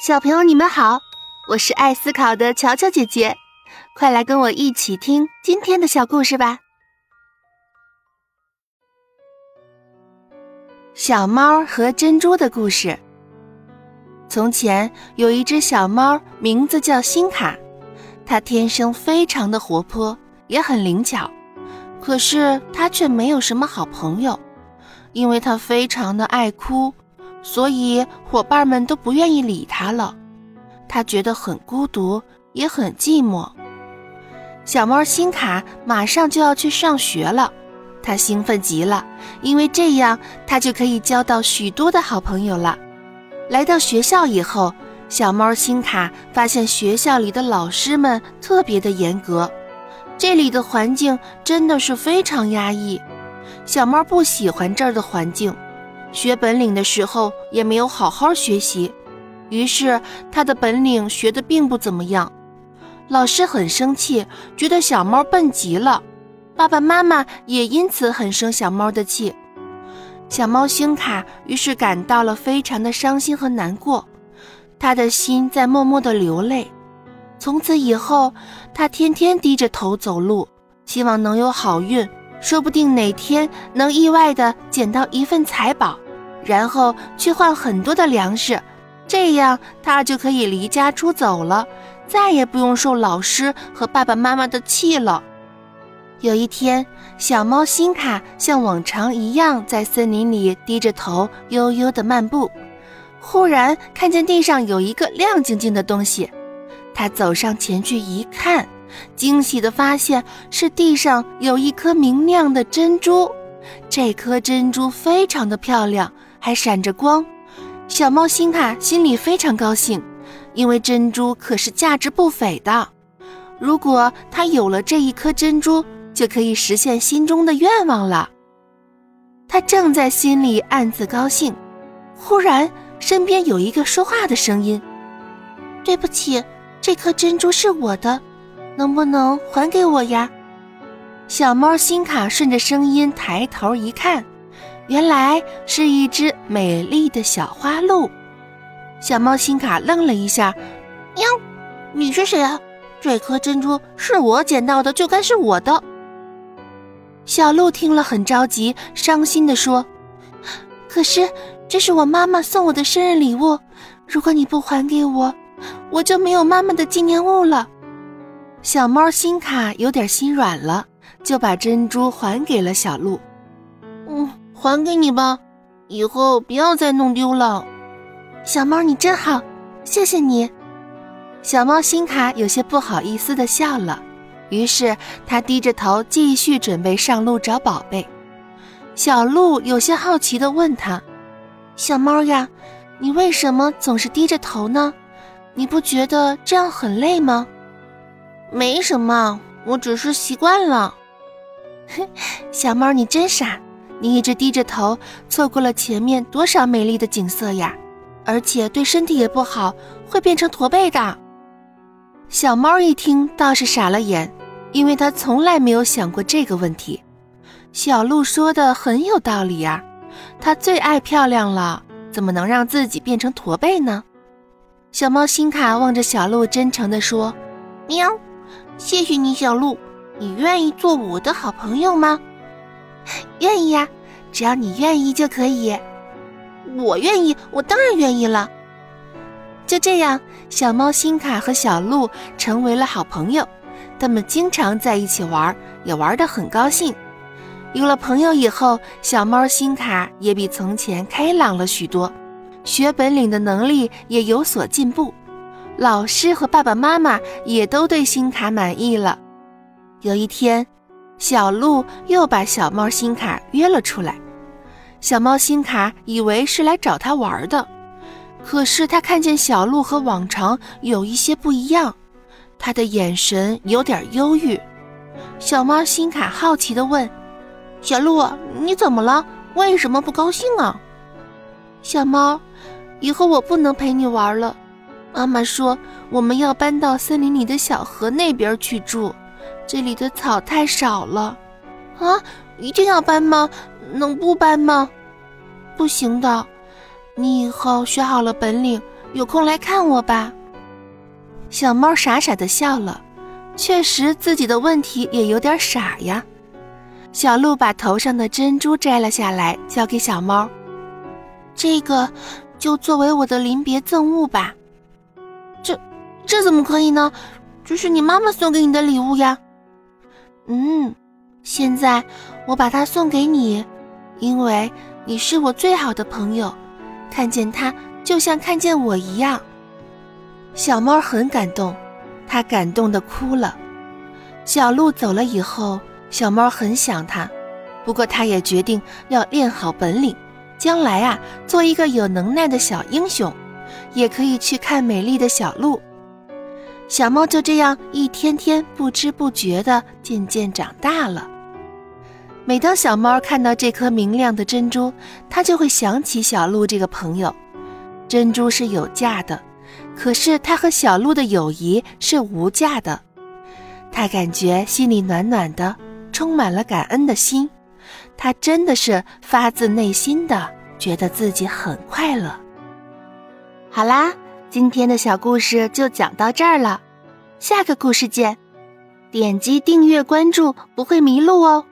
小朋友，你们好，我是爱思考的乔乔姐姐，快来跟我一起听今天的小故事吧。小猫和珍珠的故事。从前有一只小猫，名字叫辛卡，它天生非常的活泼，也很灵巧，可是它却没有什么好朋友，因为它非常的爱哭。所以伙伴们都不愿意理他了，他觉得很孤独，也很寂寞。小猫辛卡马上就要去上学了，他兴奋极了，因为这样他就可以交到许多的好朋友了。来到学校以后，小猫辛卡发现学校里的老师们特别的严格，这里的环境真的是非常压抑。小猫不喜欢这儿的环境。学本领的时候也没有好好学习，于是他的本领学得并不怎么样。老师很生气，觉得小猫笨极了。爸爸妈妈也因此很生小猫的气。小猫星卡于是感到了非常的伤心和难过，他的心在默默的流泪。从此以后，他天天低着头走路，希望能有好运。说不定哪天能意外的捡到一份财宝，然后去换很多的粮食，这样他就可以离家出走了，再也不用受老师和爸爸妈妈的气了。有一天，小猫辛卡像往常一样在森林里低着头悠悠的漫步，忽然看见地上有一个亮晶晶的东西，它走上前去一看。惊喜地发现是地上有一颗明亮的珍珠，这颗珍珠非常的漂亮，还闪着光。小猫辛卡心里非常高兴，因为珍珠可是价值不菲的。如果它有了这一颗珍珠，就可以实现心中的愿望了。他正在心里暗自高兴，忽然身边有一个说话的声音：“对不起，这颗珍珠是我的。”能不能还给我呀？小猫辛卡顺着声音抬头一看，原来是一只美丽的小花鹿。小猫辛卡愣了一下，喵，你是谁啊？这颗珍珠是我捡到的，就该是我的。小鹿听了很着急，伤心地说：“可是这是我妈妈送我的生日礼物，如果你不还给我，我就没有妈妈的纪念物了。”小猫心卡有点心软了，就把珍珠还给了小鹿。嗯，还给你吧，以后不要再弄丢了。小猫你真好，谢谢你。小猫心卡有些不好意思的笑了，于是它低着头继续准备上路找宝贝。小鹿有些好奇的问他：“小猫呀，你为什么总是低着头呢？你不觉得这样很累吗？”没什么，我只是习惯了。哼，小猫你真傻，你一直低着头，错过了前面多少美丽的景色呀！而且对身体也不好，会变成驼背的。小猫一听倒是傻了眼，因为它从来没有想过这个问题。小鹿说的很有道理呀，它最爱漂亮了，怎么能让自己变成驼背呢？小猫辛卡望着小鹿，真诚地说：“喵。”谢谢你，小鹿。你愿意做我的好朋友吗？愿意呀，只要你愿意就可以。我愿意，我当然愿意了。就这样，小猫辛卡和小鹿成为了好朋友。他们经常在一起玩，也玩得很高兴。有了朋友以后，小猫辛卡也比从前开朗了许多，学本领的能力也有所进步。老师和爸爸妈妈也都对新卡满意了。有一天，小鹿又把小猫新卡约了出来。小猫新卡以为是来找他玩的，可是他看见小鹿和往常有一些不一样，他的眼神有点忧郁。小猫新卡好奇地问：“小鹿，你怎么了？为什么不高兴啊？”小猫，以后我不能陪你玩了。妈妈说：“我们要搬到森林里的小河那边去住，这里的草太少了。”啊，一定要搬吗？能不搬吗？不行的。你以后学好了本领，有空来看我吧。”小猫傻傻的笑了，确实自己的问题也有点傻呀。小鹿把头上的珍珠摘了下来，交给小猫：“这个就作为我的临别赠物吧。”“，这怎么可以呢？这是你妈妈送给你的礼物呀。”“嗯，现在我把它送给你，因为你是我最好的朋友，看见它就像看见我一样。”小猫很感动，它感动的哭了。小鹿走了以后，小猫很想它，不过它也决定要练好本领，将来啊做一个有能耐的小英雄，也可以去看美丽的小鹿。小猫就这样一天天不知不觉的渐渐长大了。每当小猫看到这颗明亮的珍珠，它就会想起小鹿这个朋友。珍珠是有价的。可是它和小鹿的友谊是无价的，他感觉心里暖暖的，充满了感恩的心。他真的是发自内心的觉得自己很快乐。好啦，今天的小故事就讲到这儿了，下个故事见！点击订阅关注，不会迷路哦。